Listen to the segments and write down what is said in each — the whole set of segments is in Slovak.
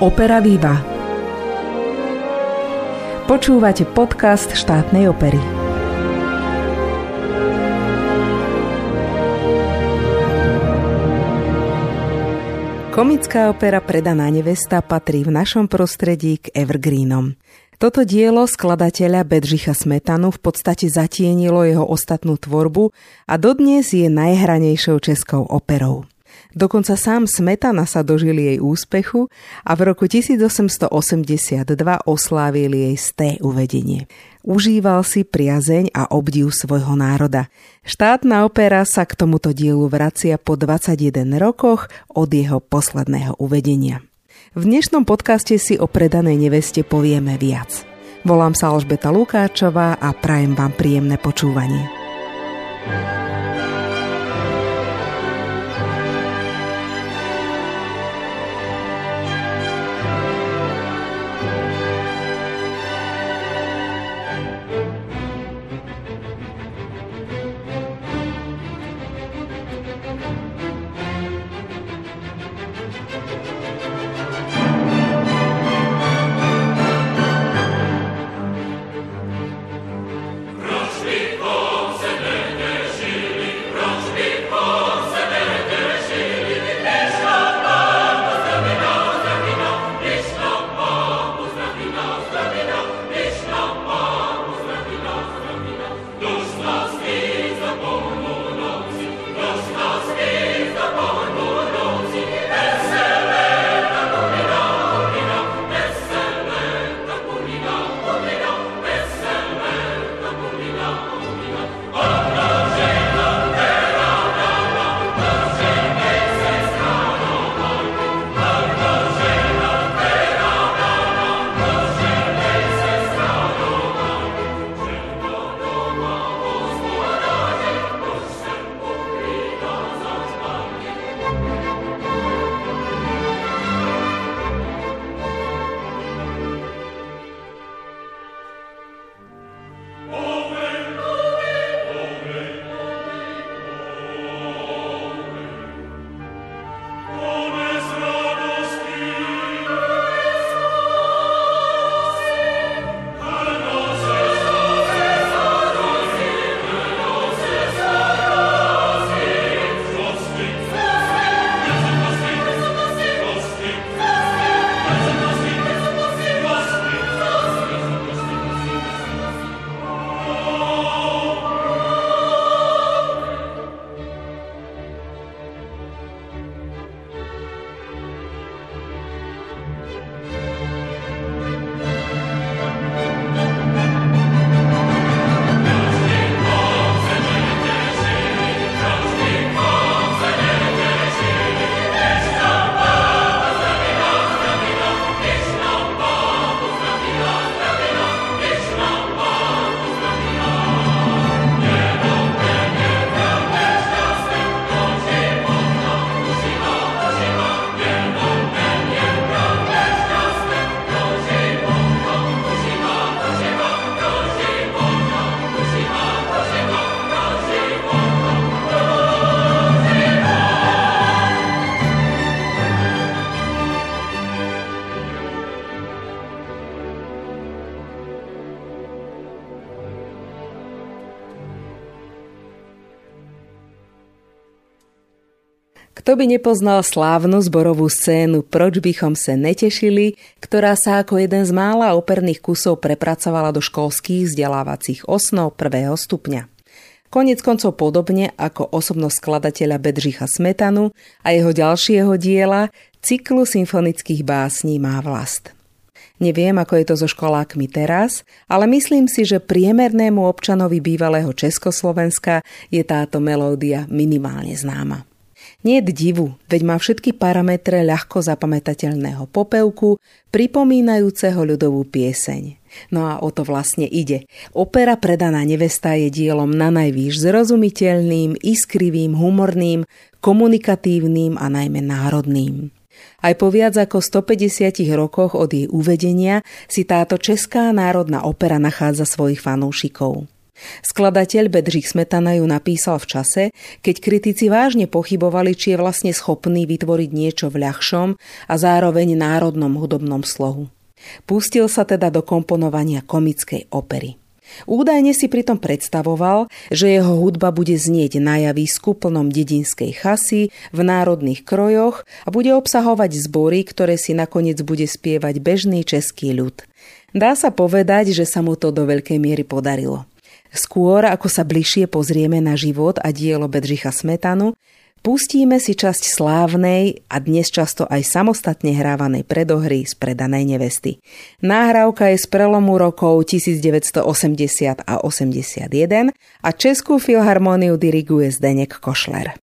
Opera Viva. Počúvate podcast štátnej opery. Komická opera Predaná nevesta patrí v našom prostredí k evergreenom. Toto dielo skladateľa Bedřicha Smetanu v podstate zatienilo jeho ostatnú tvorbu a dodnes je najhranejšou českou operou. Dokonca sám Smetana sa dožil jej úspechu a v roku 1882 oslávil jej sté uvedenie. Užíval si priazeň a obdiv svojho národa. Štátna opera sa k tomuto dielu vracia po 21 rokoch od jeho posledného uvedenia. V dnešnom podcaste si o predanej neveste povieme viac. Volám sa Alžbeta Lukáčová a prajem vám príjemné počúvanie. Kto by nepoznal slávnu zborovú scénu Proč bychom se netešili, ktorá sa ako jeden z mála operných kusov prepracovala do školských vzdelávacích osnov prvého stupňa. Konec koncov podobne ako osobnosť skladateľa Bedřicha Smetanu a jeho ďalšieho diela, cyklu symfonických básní má vlast. Neviem, ako je to so školákmi teraz, ale myslím si, že priemernému občanovi bývalého Československa je táto melódia minimálne známa. Nie je divu, veď má všetky parametre ľahko zapamätateľného popevku, pripomínajúceho ľudovú pieseň. No a o to vlastne ide. Opera Predaná nevesta je dielom na najvýš zrozumiteľným, iskrivým, humorným, komunikatívnym a najmä národným. Aj po viac ako 150 rokoch od jej uvedenia si táto česká národná opera nachádza svojich fanúšikov. Skladateľ Bedřich Smetana ju napísal v čase, keď kritici vážne pochybovali, či je vlastne schopný vytvoriť niečo v ľahšom a zároveň národnom hudobnom slohu. Pustil sa teda do komponovania komickej opery. Údajne si pritom predstavoval, že jeho hudba bude znieť na javisku plnom dedinskej chasy v národných krojoch a bude obsahovať zbory, ktoré si nakoniec bude spievať bežný český ľud. Dá sa povedať, že sa mu to do veľkej miery podarilo. Skôr, ako sa bližšie pozrieme na život a dielo Bedřicha Smetanu, Pustíme si časť slávnej a dnes často aj samostatne hrávanej predohry z predanej nevesty. Náhrávka je z prelomu rokov 1980 a 81 a Českú filharmóniu diriguje Zdenek Košler.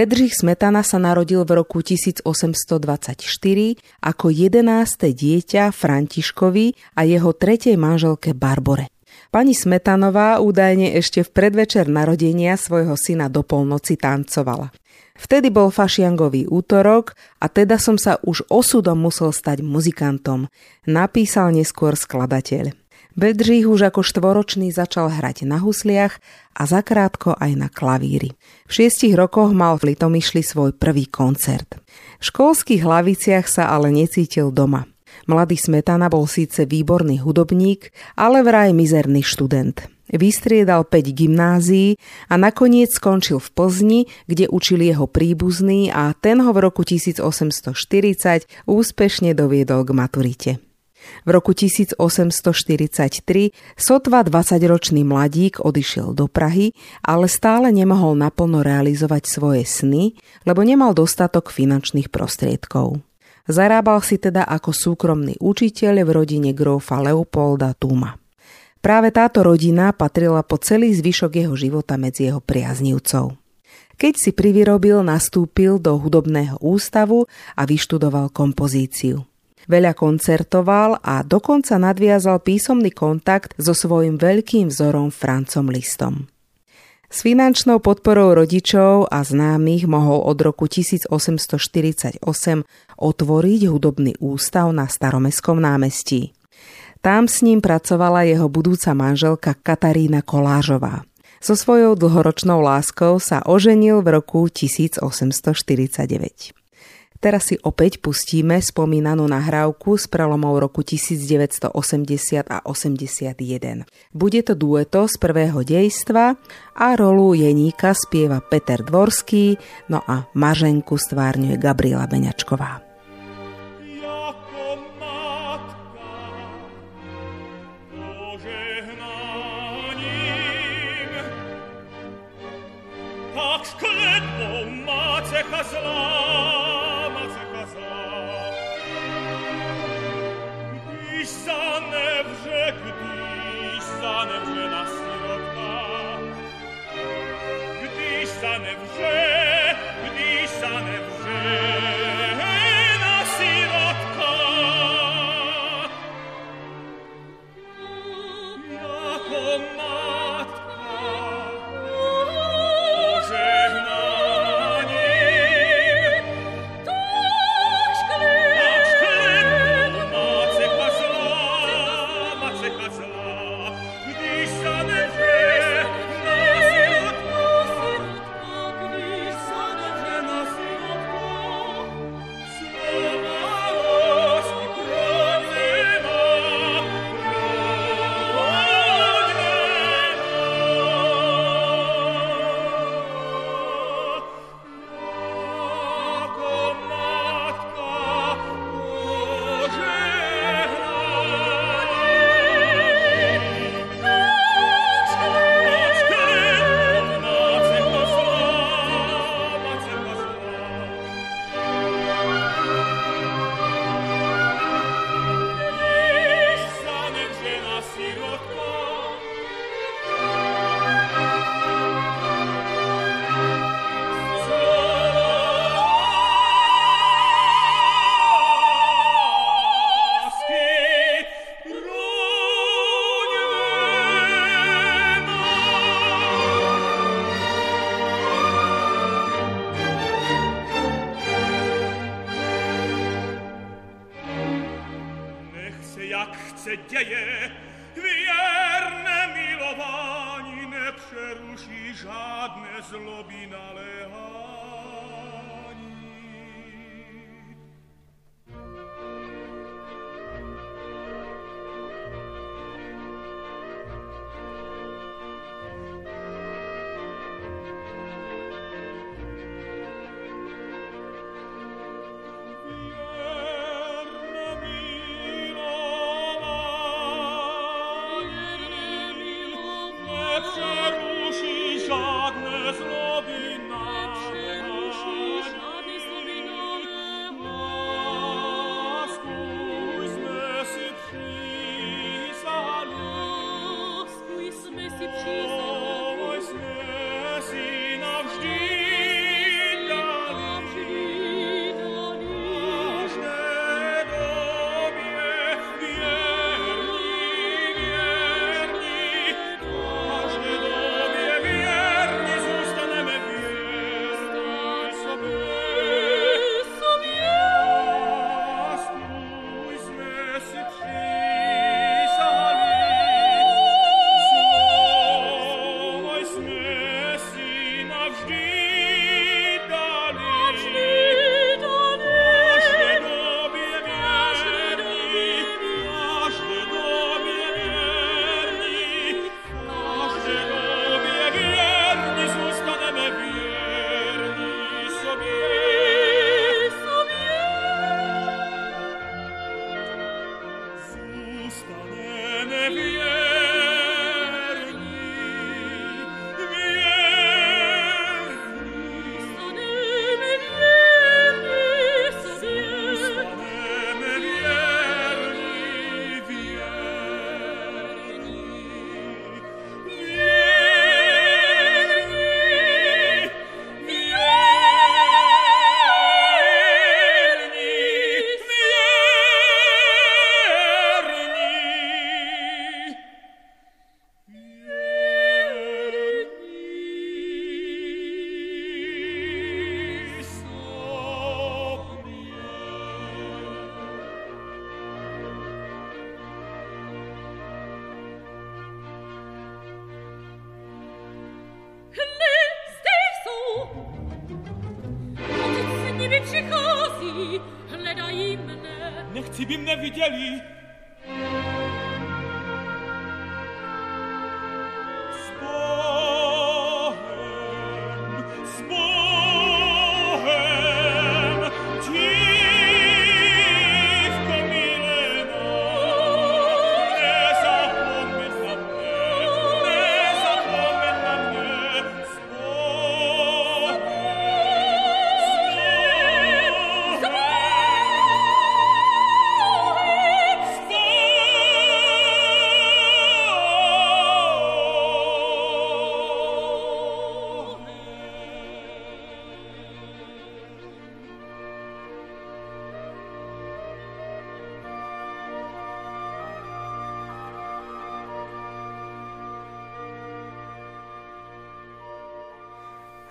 Bedřich Smetana sa narodil v roku 1824 ako 11. dieťa Františkovi a jeho tretej manželke Barbore. Pani Smetanová údajne ešte v predvečer narodenia svojho syna do polnoci tancovala. Vtedy bol fašiangový útorok a teda som sa už osudom musel stať muzikantom, napísal neskôr skladateľ. Bedřich už ako štvoročný začal hrať na husliach a zakrátko aj na klavíri. V šiestich rokoch mal v Litomyšli svoj prvý koncert. V školských hlaviciach sa ale necítil doma. Mladý Smetana bol síce výborný hudobník, ale vraj mizerný študent. Vystriedal 5 gymnázií a nakoniec skončil v Plzni, kde učili jeho príbuzný a ten ho v roku 1840 úspešne doviedol k maturite. V roku 1843 sotva 20-ročný mladík odišiel do Prahy, ale stále nemohol naplno realizovať svoje sny, lebo nemal dostatok finančných prostriedkov. Zarábal si teda ako súkromný učiteľ v rodine grófa Leopolda Tuma. Práve táto rodina patrila po celý zvyšok jeho života medzi jeho priaznivcov. Keď si privyrobil, nastúpil do hudobného ústavu a vyštudoval kompozíciu. Veľa koncertoval a dokonca nadviazal písomný kontakt so svojim veľkým vzorom Francom Listom. S finančnou podporou rodičov a známych mohol od roku 1848 otvoriť hudobný ústav na Staromestskom námestí. Tam s ním pracovala jeho budúca manželka Katarína Kolážová. So svojou dlhoročnou láskou sa oženil v roku 1849. Teraz si opäť pustíme spomínanú nahrávku s prelomou roku 1980 a 81. Bude to dueto z prvého dejstva a rolu Jeníka spieva Peter Dvorský, no a Maženku stvárňuje Gabriela Beňačková. Przeruszy żadne Yeah, dzieje.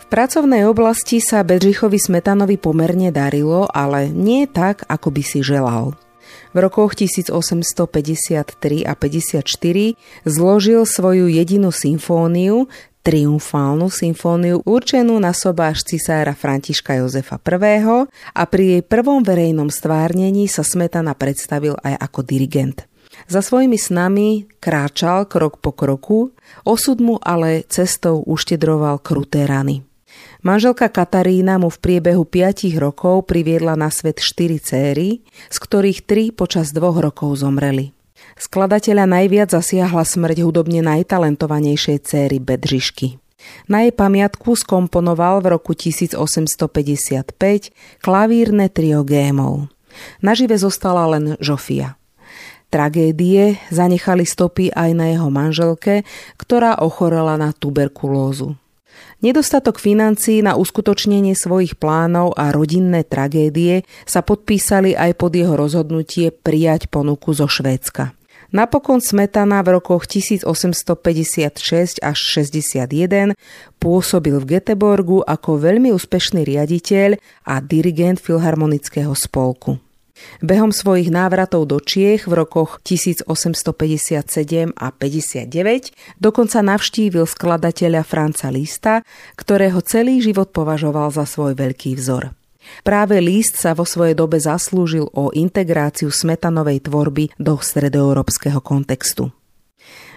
Pracovnej oblasti sa Bedřichovi Smetanovi pomerne darilo, ale nie tak, ako by si želal. V rokoch 1853 a 54 zložil svoju jedinú symfóniu, triumfálnu symfóniu určenú na sobáš cisára Františka Jozefa I. a pri jej prvom verejnom stvárnení sa Smetana predstavil aj ako dirigent. Za svojimi snami kráčal krok po kroku, osud mu ale cestou uštedroval kruté rany. Manželka Katarína mu v priebehu 5 rokov priviedla na svet 4 céry, z ktorých 3 počas dvoch rokov zomreli. Skladateľa najviac zasiahla smrť hudobne najtalentovanejšej céry Bedřišky. Na jej pamiatku skomponoval v roku 1855 klavírne trio gémov. Nažive zostala len Žofia. Tragédie zanechali stopy aj na jeho manželke, ktorá ochorela na tuberkulózu. Nedostatok financií na uskutočnenie svojich plánov a rodinné tragédie sa podpísali aj pod jeho rozhodnutie prijať ponuku zo Švédska. Napokon Smetana v rokoch 1856 až 61 pôsobil v Göteborgu ako veľmi úspešný riaditeľ a dirigent Filharmonického spolku. Behom svojich návratov do Čiech v rokoch 1857 a 59 dokonca navštívil skladateľa Franca Lista, ktorého celý život považoval za svoj veľký vzor. Práve List sa vo svojej dobe zaslúžil o integráciu smetanovej tvorby do stredoeurópskeho kontextu.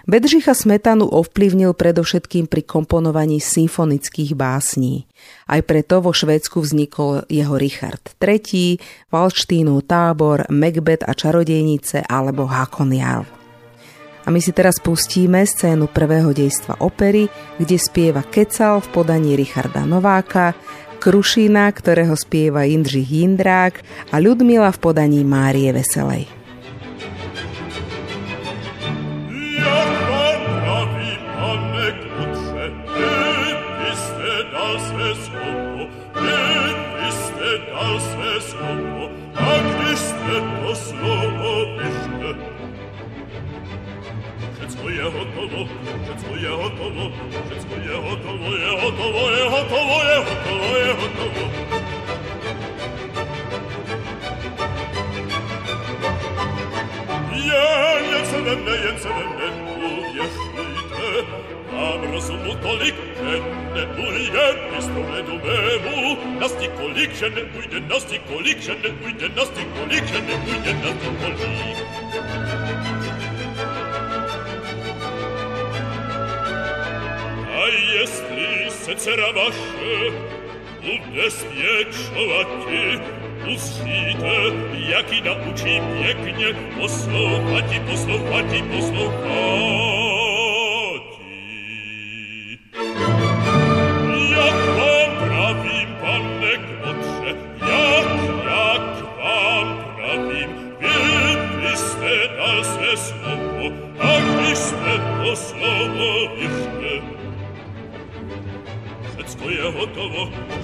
Bedřicha Smetanu ovplyvnil predovšetkým pri komponovaní symfonických básní. Aj preto vo Švédsku vznikol jeho Richard III, Valštínov tábor, Macbeth a čarodejnice alebo Hakon Jarl. A my si teraz pustíme scénu prvého dejstva opery, kde spieva Kecal v podaní Richarda Nováka, Krušina, ktorého spieva Jindřich Jindrák a Ľudmila v podaní Márie Veselej. Srdcera vaše ubezpiečovati Pustite, jak i naučí pěkně poslouchati, poslouchati, poslouchati. hotovo, všetko je hotovo, všetko je hotovo, je hotovo, je hotovo, je hotovo, je hotovo.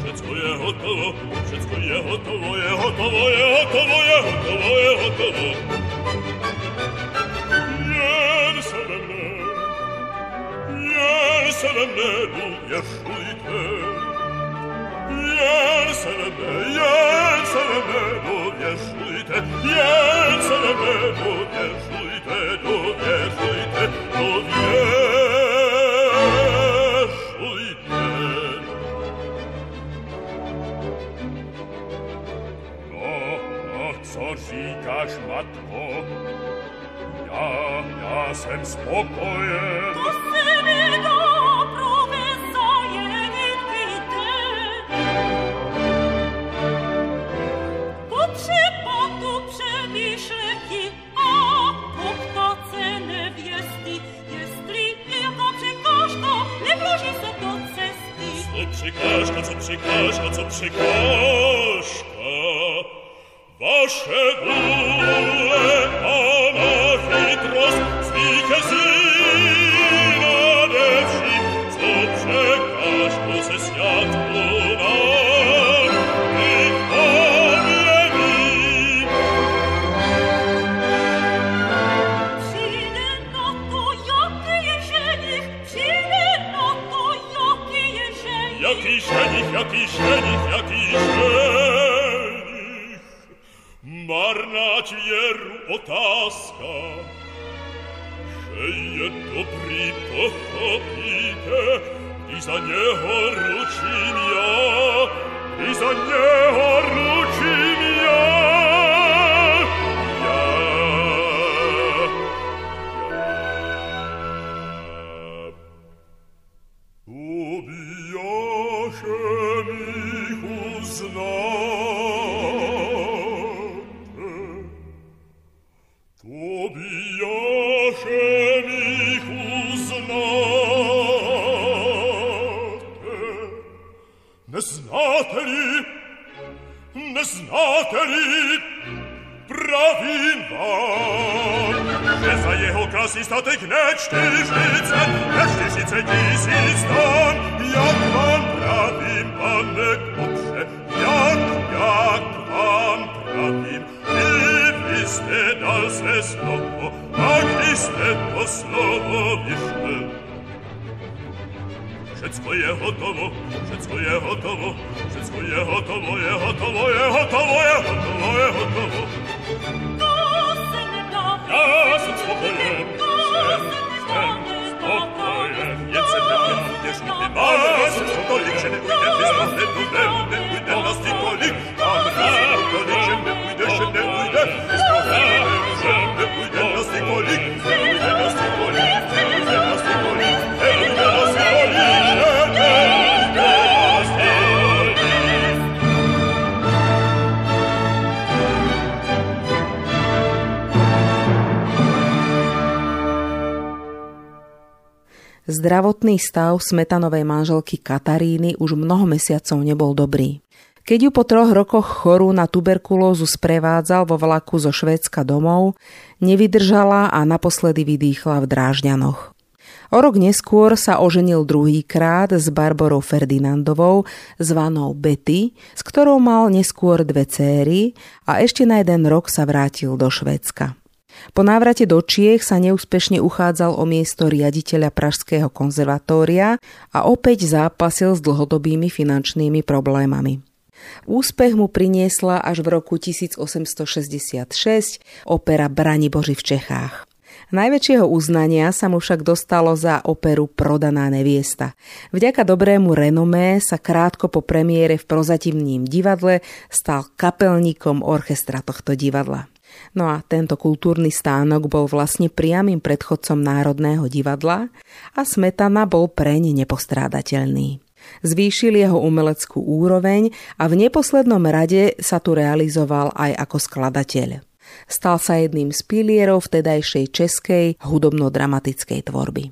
Wszystko je gotowo, wszystko je gotowo, je gotowo, je gotowo, je gotowo, je gotowo. Jerusalemne, Jerusalemne, uwierzujte. Jerusalemne, Jerusalemne, uwierzujte. Jerusalemne, uwierzujte, uwierzujte, uwierzujte. sika szmatko. Ja, ja sem spokojen. To se mi dobro vesoje vidite. Potrze potu przemyśleki, a pokto cenę wiesti. Jestli jako przykażko, nie włoży se do cesty. Co przykażko, co przykażko, co przykażko. Ваше благо, она хитрость, потаска. Шеє добрі похопіте, і за нього ручим я, і за. Zdravotný stav smetanovej manželky Kataríny už mnoho mesiacov nebol dobrý. Keď ju po troch rokoch chorú na tuberkulózu sprevádzal vo vlaku zo Švédska domov, nevydržala a naposledy vydýchla v Drážďanoch. O rok neskôr sa oženil druhýkrát s Barborou Ferdinandovou, zvanou Betty, s ktorou mal neskôr dve céry a ešte na jeden rok sa vrátil do Švédska. Po návrate do Čiech sa neúspešne uchádzal o miesto riaditeľa Pražského konzervatória a opäť zápasil s dlhodobými finančnými problémami. Úspech mu priniesla až v roku 1866 opera Brani Boži v Čechách. Najväčšieho uznania sa mu však dostalo za operu Prodaná neviesta. Vďaka dobrému renomé sa krátko po premiére v prozatívnym divadle stal kapelníkom orchestra tohto divadla. No a tento kultúrny stánok bol vlastne priamým predchodcom Národného divadla a Smetana bol preň nepostrádateľný. Zvýšil jeho umeleckú úroveň a v neposlednom rade sa tu realizoval aj ako skladateľ. Stal sa jedným z pilierov vtedajšej českej hudobno-dramatickej tvorby.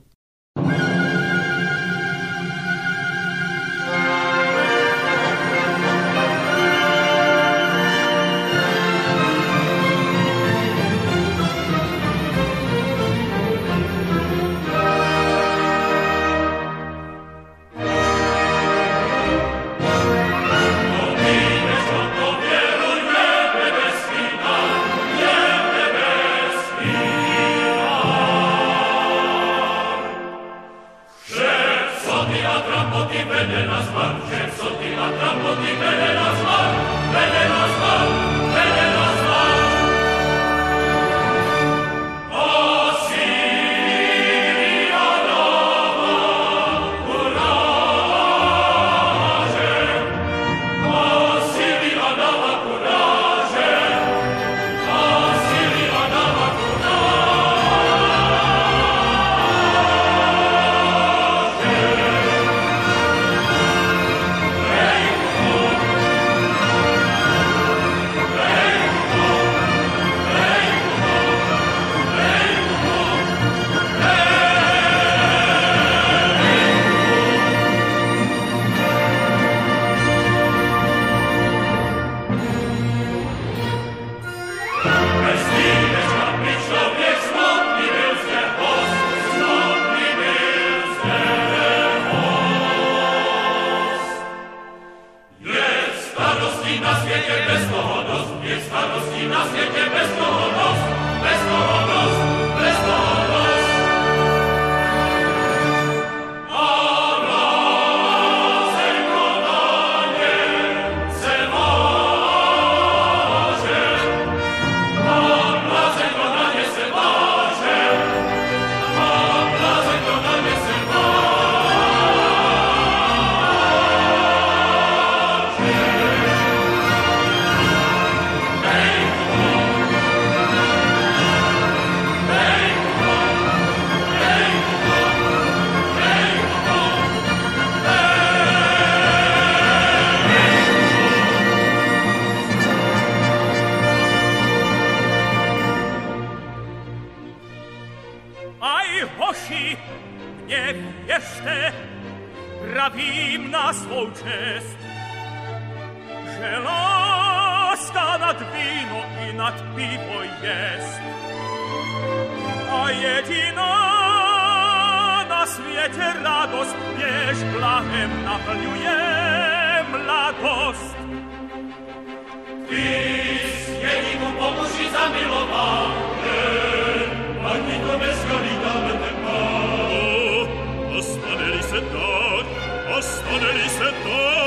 piwo a jedyna na świecie radość, wieś blachem napełniuje mladost. Tyś jediną Bogu się zamilowany, a nikogo bez tak, tak,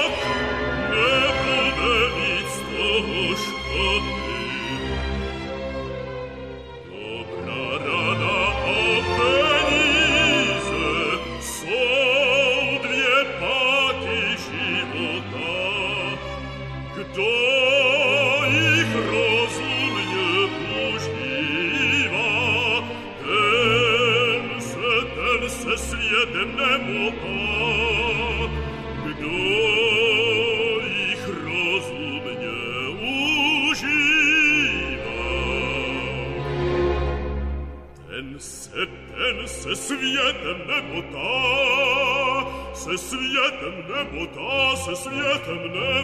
V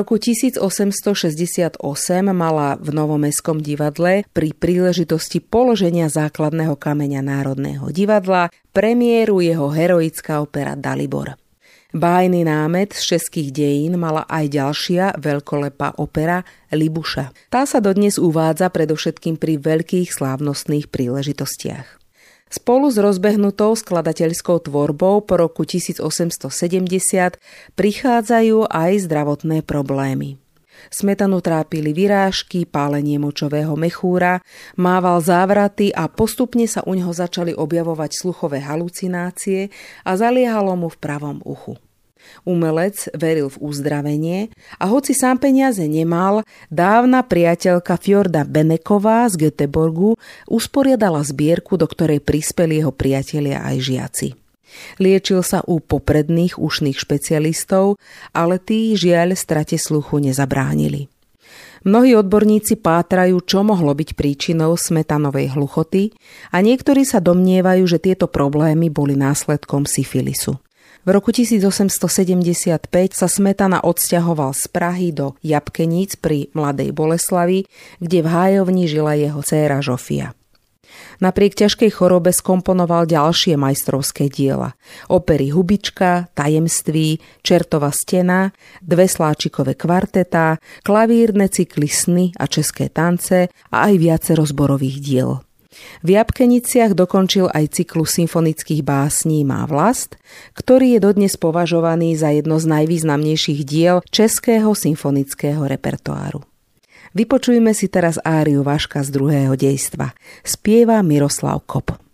roku 1868 mala v Novomestskom divadle pri príležitosti položenia základného kameňa Národného divadla premiéru jeho heroická opera Dalibor. Bájny námet z českých dejín mala aj ďalšia veľkolepá opera Libuša. Tá sa dodnes uvádza predovšetkým pri veľkých slávnostných príležitostiach. Spolu s rozbehnutou skladateľskou tvorbou po roku 1870 prichádzajú aj zdravotné problémy. Smetanu trápili vyrážky, pálenie močového mechúra, mával závraty a postupne sa u neho začali objavovať sluchové halucinácie a zaliehalo mu v pravom uchu. Umelec veril v uzdravenie a hoci sám peniaze nemal, dávna priateľka Fjorda Beneková z Göteborgu usporiadala zbierku, do ktorej prispeli jeho priatelia aj žiaci. Liečil sa u popredných ušných špecialistov, ale tí žiaľ strate sluchu nezabránili. Mnohí odborníci pátrajú, čo mohlo byť príčinou smetanovej hluchoty a niektorí sa domnievajú, že tieto problémy boli následkom syfilisu. V roku 1875 sa Smetana odsťahoval z Prahy do Jabkeníc pri Mladej Boleslavi, kde v hájovni žila jeho dcéra Žofia. Napriek ťažkej chorobe skomponoval ďalšie majstrovské diela. Opery Hubička, Tajemství, Čertova stena, dve sláčikové kvartetá, klavírne cykly Sny a české tance a aj viacero zborových diel. V Jabkeniciach dokončil aj cyklus symfonických básní Má vlast, ktorý je dodnes považovaný za jedno z najvýznamnejších diel českého symfonického repertoáru. Vypočujme si teraz áriu Vaška z druhého dejstva. Spieva Miroslav Kop.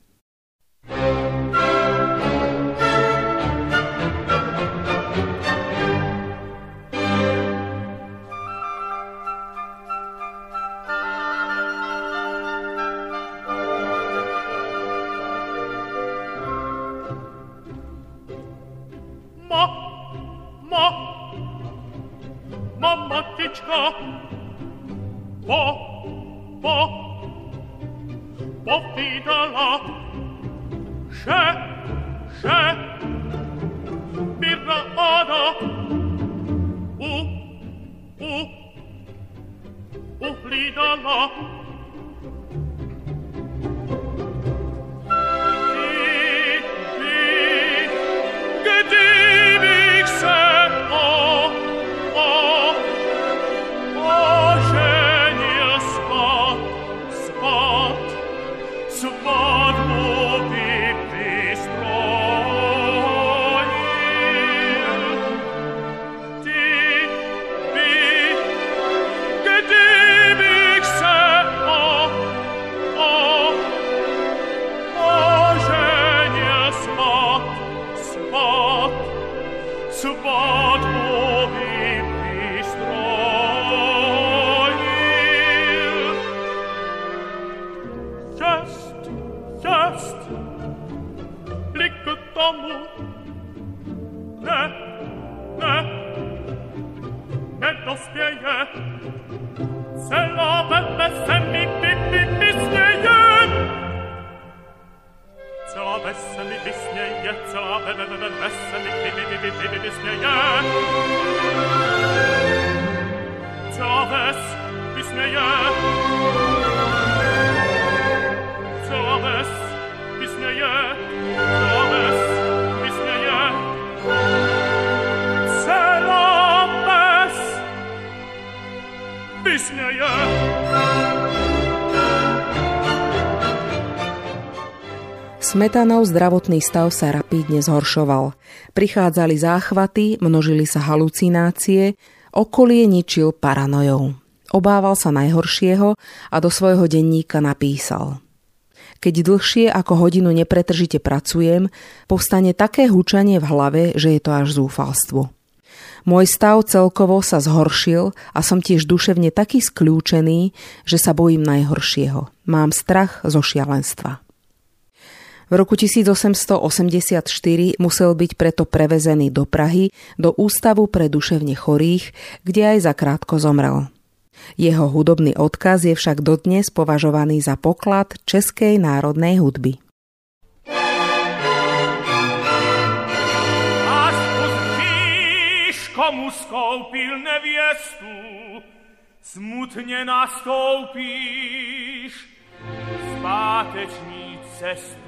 ciò po po po fidala she she birra ada u u u flidala Smetanov zdravotný stav sa rapídne zhoršoval. Prichádzali záchvaty, množili sa halucinácie, okolie ničil paranojou. Obával sa najhoršieho a do svojho denníka napísal. Keď dlhšie ako hodinu nepretržite pracujem, povstane také hučanie v hlave, že je to až zúfalstvo. Môj stav celkovo sa zhoršil a som tiež duševne taký skľúčený, že sa bojím najhoršieho. Mám strach zo šialenstva. V roku 1884 musel byť preto prevezený do Prahy do Ústavu pre duševne chorých, kde aj zakrátko zomrel. Jeho hudobný odkaz je však dodnes považovaný za poklad českej národnej hudby. Komu skoupil nevěstu, smutně nastoupíš zpáteční cestu.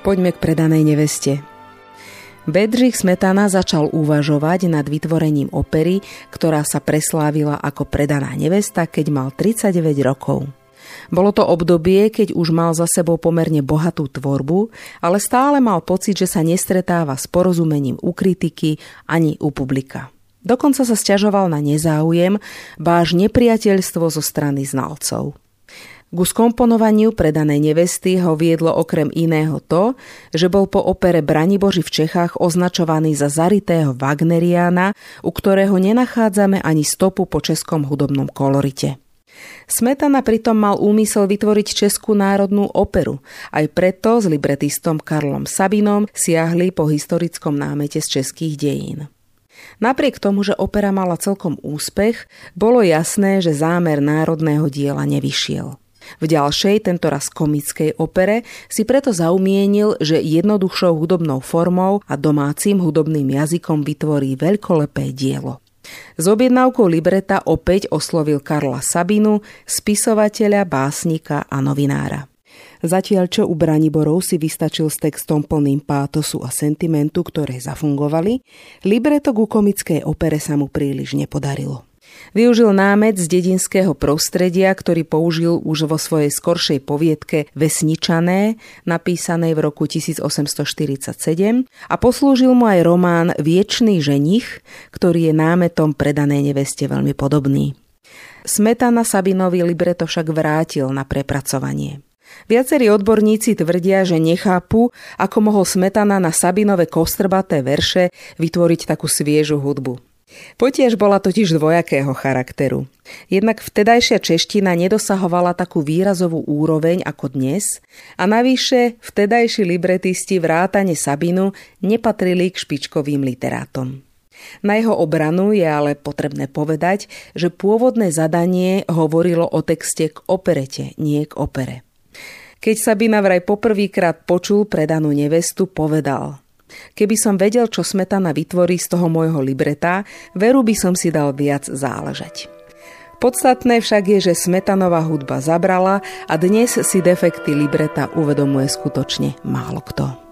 Poďme k predanej neveste. Bedřich Smetana začal uvažovať nad vytvorením opery, ktorá sa preslávila ako predaná nevesta, keď mal 39 rokov. Bolo to obdobie, keď už mal za sebou pomerne bohatú tvorbu, ale stále mal pocit, že sa nestretáva s porozumením u kritiky ani u publika. Dokonca sa stiažoval na nezáujem, báž nepriateľstvo zo strany znalcov. Ku skomponovaniu predanej nevesty ho viedlo okrem iného to, že bol po opere Braniboži v Čechách označovaný za zaritého Wagneriana, u ktorého nenachádzame ani stopu po českom hudobnom kolorite. Smetana pritom mal úmysel vytvoriť Českú národnú operu. Aj preto s libretistom Karlom Sabinom siahli po historickom námete z českých dejín. Napriek tomu, že opera mala celkom úspech, bolo jasné, že zámer národného diela nevyšiel. V ďalšej, tentoraz komickej opere, si preto zaumienil, že jednoduchšou hudobnou formou a domácim hudobným jazykom vytvorí veľkolepé dielo. S objednávkou libreta opäť oslovil Karla Sabinu, spisovateľa, básnika a novinára. Zatiaľ čo u Braniborov si vystačil s textom plným pátosu a sentimentu, ktoré zafungovali, libreto ku komickej opere sa mu príliš nepodarilo. Využil námet z dedinského prostredia, ktorý použil už vo svojej skoršej poviedke Vesničané, napísanej v roku 1847 a poslúžil mu aj román Viečný ženich, ktorý je námetom predanej neveste veľmi podobný. Smetana Sabinovi libreto však vrátil na prepracovanie. Viacerí odborníci tvrdia, že nechápu, ako mohol Smetana na Sabinové kostrbaté verše vytvoriť takú sviežu hudbu. Potiež bola totiž dvojakého charakteru. Jednak vtedajšia čeština nedosahovala takú výrazovú úroveň ako dnes a navyše vtedajší libretisti vrátane Sabinu nepatrili k špičkovým literátom. Na jeho obranu je ale potrebné povedať, že pôvodné zadanie hovorilo o texte k operete, nie k opere. Keď Sabina vraj poprvýkrát počul predanú nevestu, povedal – Keby som vedel, čo Smetana vytvorí z toho môjho libreta, veru by som si dal viac záležať. Podstatné však je, že Smetanová hudba zabrala a dnes si defekty libreta uvedomuje skutočne málo kto.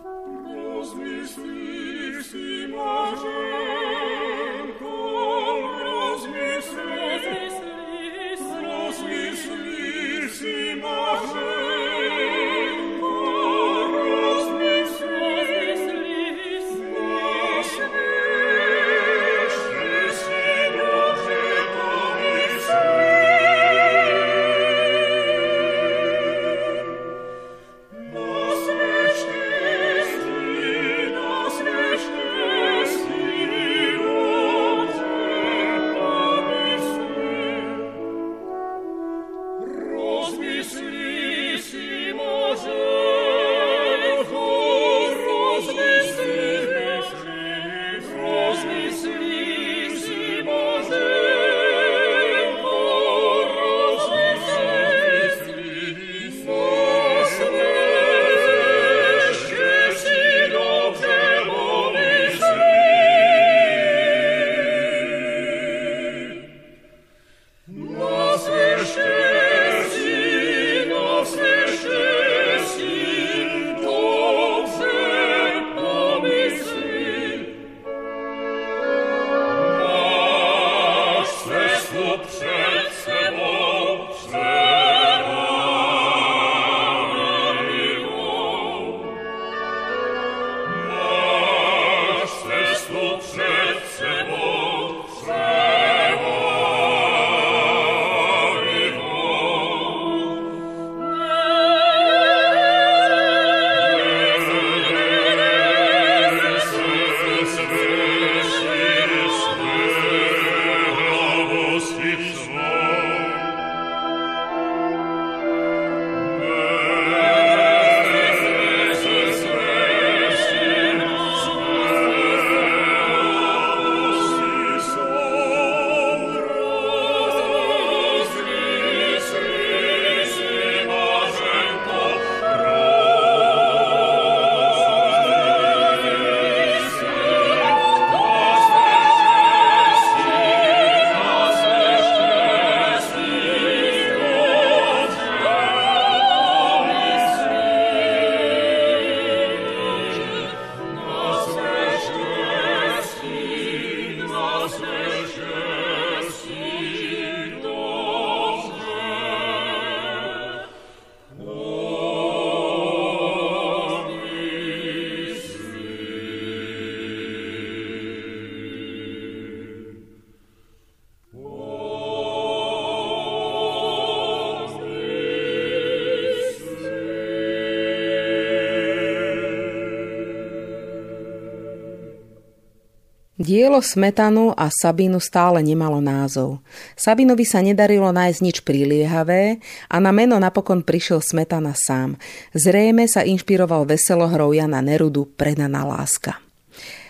Dielo Smetanu a Sabinu stále nemalo názov. Sabinovi sa nedarilo nájsť nič priliehavé a na meno napokon prišiel Smetana sám. Zrejme sa inšpiroval veselohrou Jana Nerudu Predaná láska.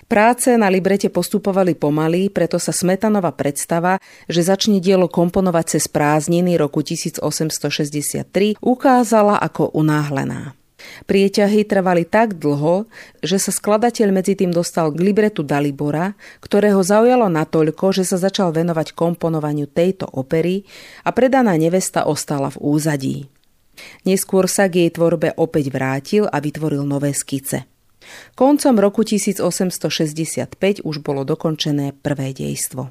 Práce na librete postupovali pomaly, preto sa Smetanova predstava, že začne dielo komponovať cez prázdniny roku 1863, ukázala ako unáhlená. Prieťahy trvali tak dlho, že sa skladateľ medzi tým dostal k libretu Dalibora, ktorého zaujalo natoľko, že sa začal venovať komponovaniu tejto opery a predaná nevesta ostala v úzadí. Neskôr sa k jej tvorbe opäť vrátil a vytvoril nové skice. Koncom roku 1865 už bolo dokončené prvé dejstvo.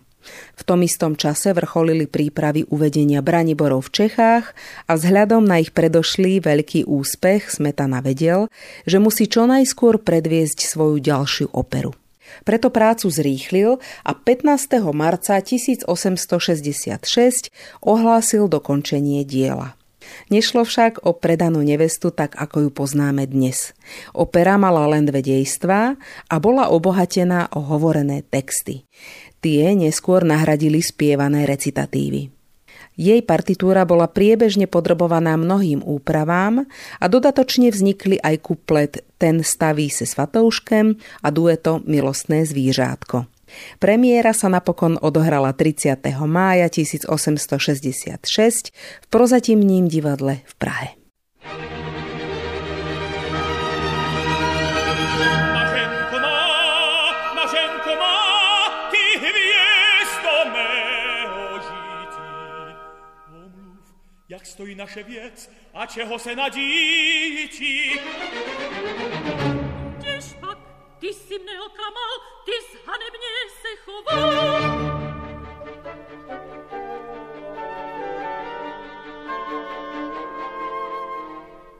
V tom istom čase vrcholili prípravy uvedenia Braniborov v Čechách a vzhľadom na ich predošlý veľký úspech Smetana vedel, že musí čo najskôr predviesť svoju ďalšiu operu. Preto prácu zrýchlil a 15. marca 1866 ohlásil dokončenie diela. Nešlo však o predanú nevestu tak, ako ju poznáme dnes. Opera mala len dve dejstvá a bola obohatená o hovorené texty. Tie neskôr nahradili spievané recitatívy. Jej partitúra bola priebežne podrobovaná mnohým úpravám a dodatočne vznikli aj kuplet Ten staví se svatouškem a dueto Milostné zvířátko. Premiéra sa napokon odohrala 30. mája 1866 v prozatímním divadle v Prahe. Stojí naše věc a čeho se nadíti. Kdež pak, ty si mne oklamal, ty zhanebně se choval.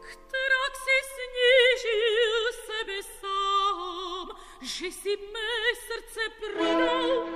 Kterak si snížil sebe sám, že si mé srdce prodal.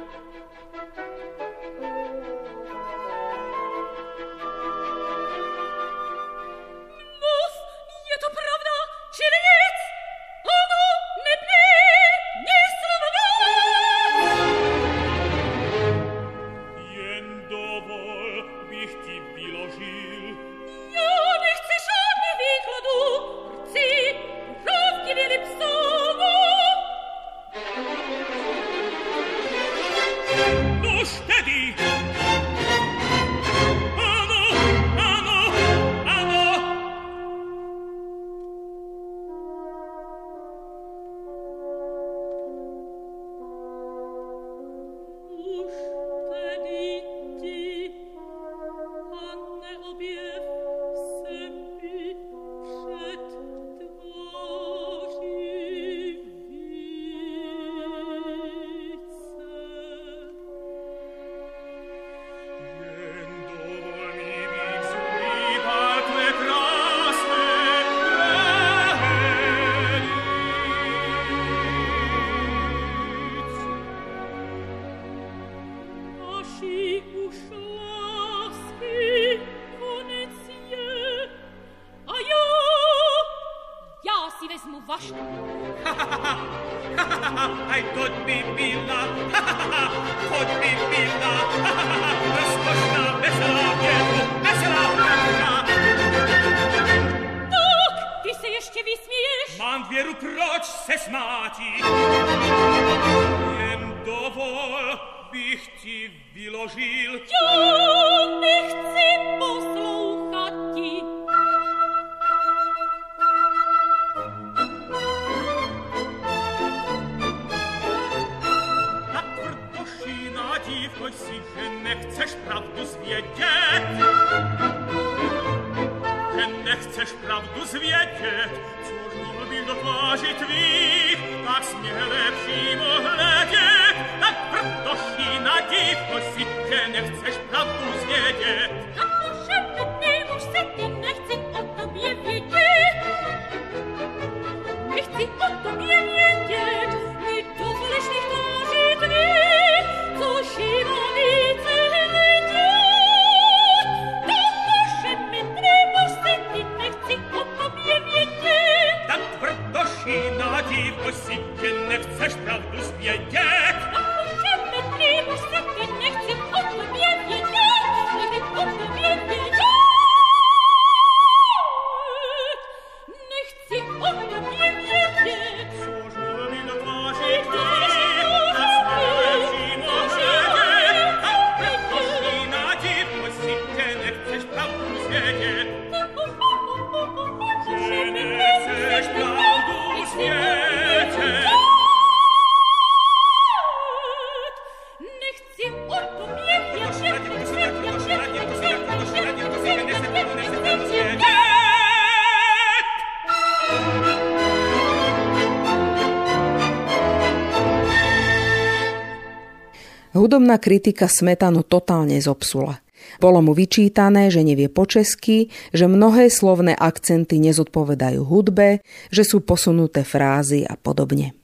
Hudobná kritika Smetanu totálne zopsula. Bolo mu vyčítané, že nevie po česky, že mnohé slovné akcenty nezodpovedajú hudbe, že sú posunuté frázy a podobne.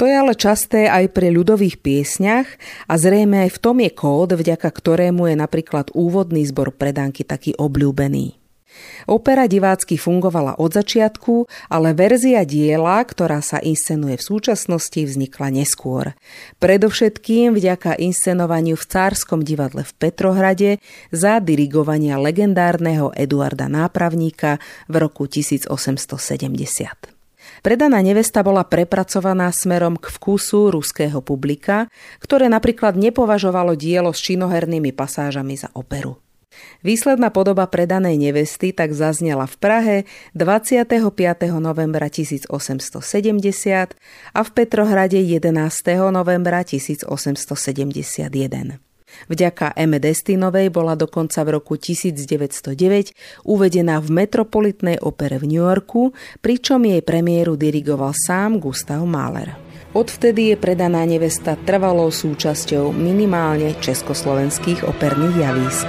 To je ale časté aj pri ľudových piesňach a zrejme aj v tom je kód, vďaka ktorému je napríklad úvodný zbor predánky taký obľúbený. Opera divácky fungovala od začiatku, ale verzia diela, ktorá sa inscenuje v súčasnosti, vznikla neskôr. Predovšetkým vďaka inscenovaniu v Cárskom divadle v Petrohrade za dirigovania legendárneho Eduarda Nápravníka v roku 1870. Predaná nevesta bola prepracovaná smerom k vkusu ruského publika, ktoré napríklad nepovažovalo dielo s činohernými pasážami za operu. Výsledná podoba predanej nevesty tak zaznela v Prahe 25. novembra 1870 a v Petrohrade 11. novembra 1871. Vďaka M. Destinovej bola dokonca v roku 1909 uvedená v Metropolitnej opere v New Yorku, pričom jej premiéru dirigoval sám Gustav Mahler. Odvtedy je predaná nevesta trvalou súčasťou minimálne československých operných javísk.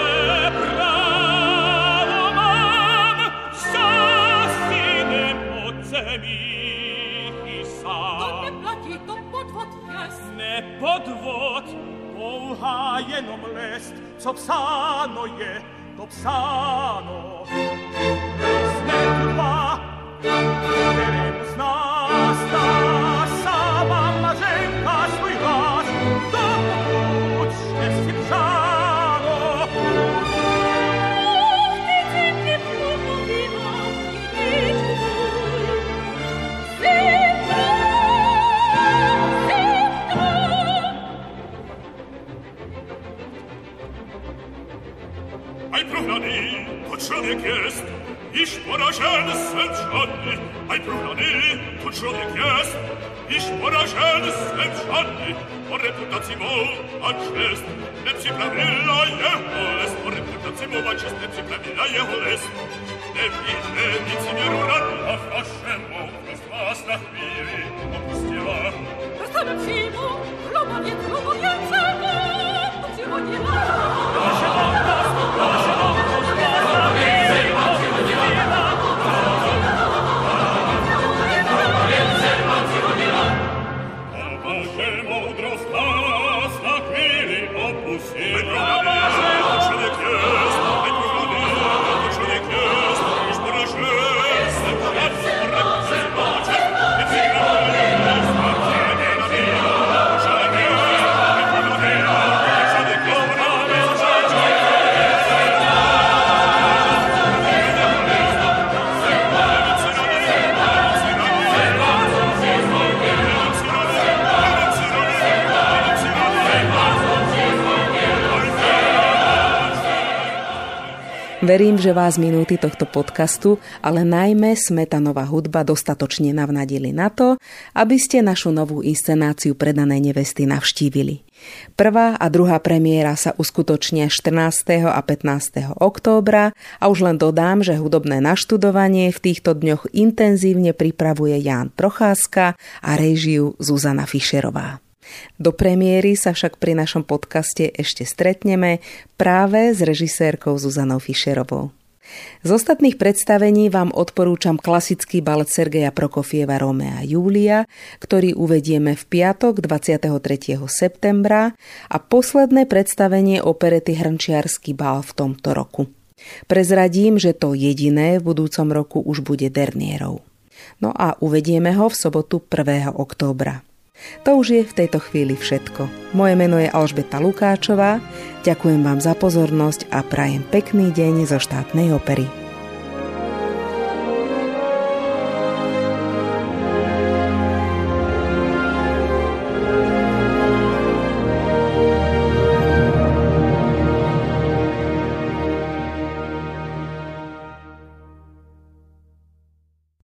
podvod Ouha je noblest Sopsano je Topsano Smetva Smetva schönste Gianni, ein Brunani, tu ciò che chiest, ich vorra schönste Gianni, o reputazimo accest, nepsi pravilla jeholes, o reputazimo accest, nepsi pravilla jeholes, ne vide vici verurat, a fascemo, quest vas nach miri, opustila. Questa maximo, lo maniet, lo maniet, lo maniet, lo maniet, Verím, že vás minúty tohto podcastu, ale najmä smetanová hudba dostatočne navnadili na to, aby ste našu novú inscenáciu predanej nevesty navštívili. Prvá a druhá premiéra sa uskutočnia 14. a 15. októbra a už len dodám, že hudobné naštudovanie v týchto dňoch intenzívne pripravuje Ján Procházka a režiu Zuzana Fischerová. Do premiéry sa však pri našom podcaste ešte stretneme práve s režisérkou Zuzanou Fischerovou. Z ostatných predstavení vám odporúčam klasický balet Sergeja Prokofieva Romea Júlia, ktorý uvedieme v piatok 23. septembra a posledné predstavenie operety Hrnčiarsky bal v tomto roku. Prezradím, že to jediné v budúcom roku už bude Dernierov. No a uvedieme ho v sobotu 1. októbra. To už je v tejto chvíli všetko. Moje meno je Alžbeta Lukáčová, ďakujem vám za pozornosť a prajem pekný deň zo štátnej opery.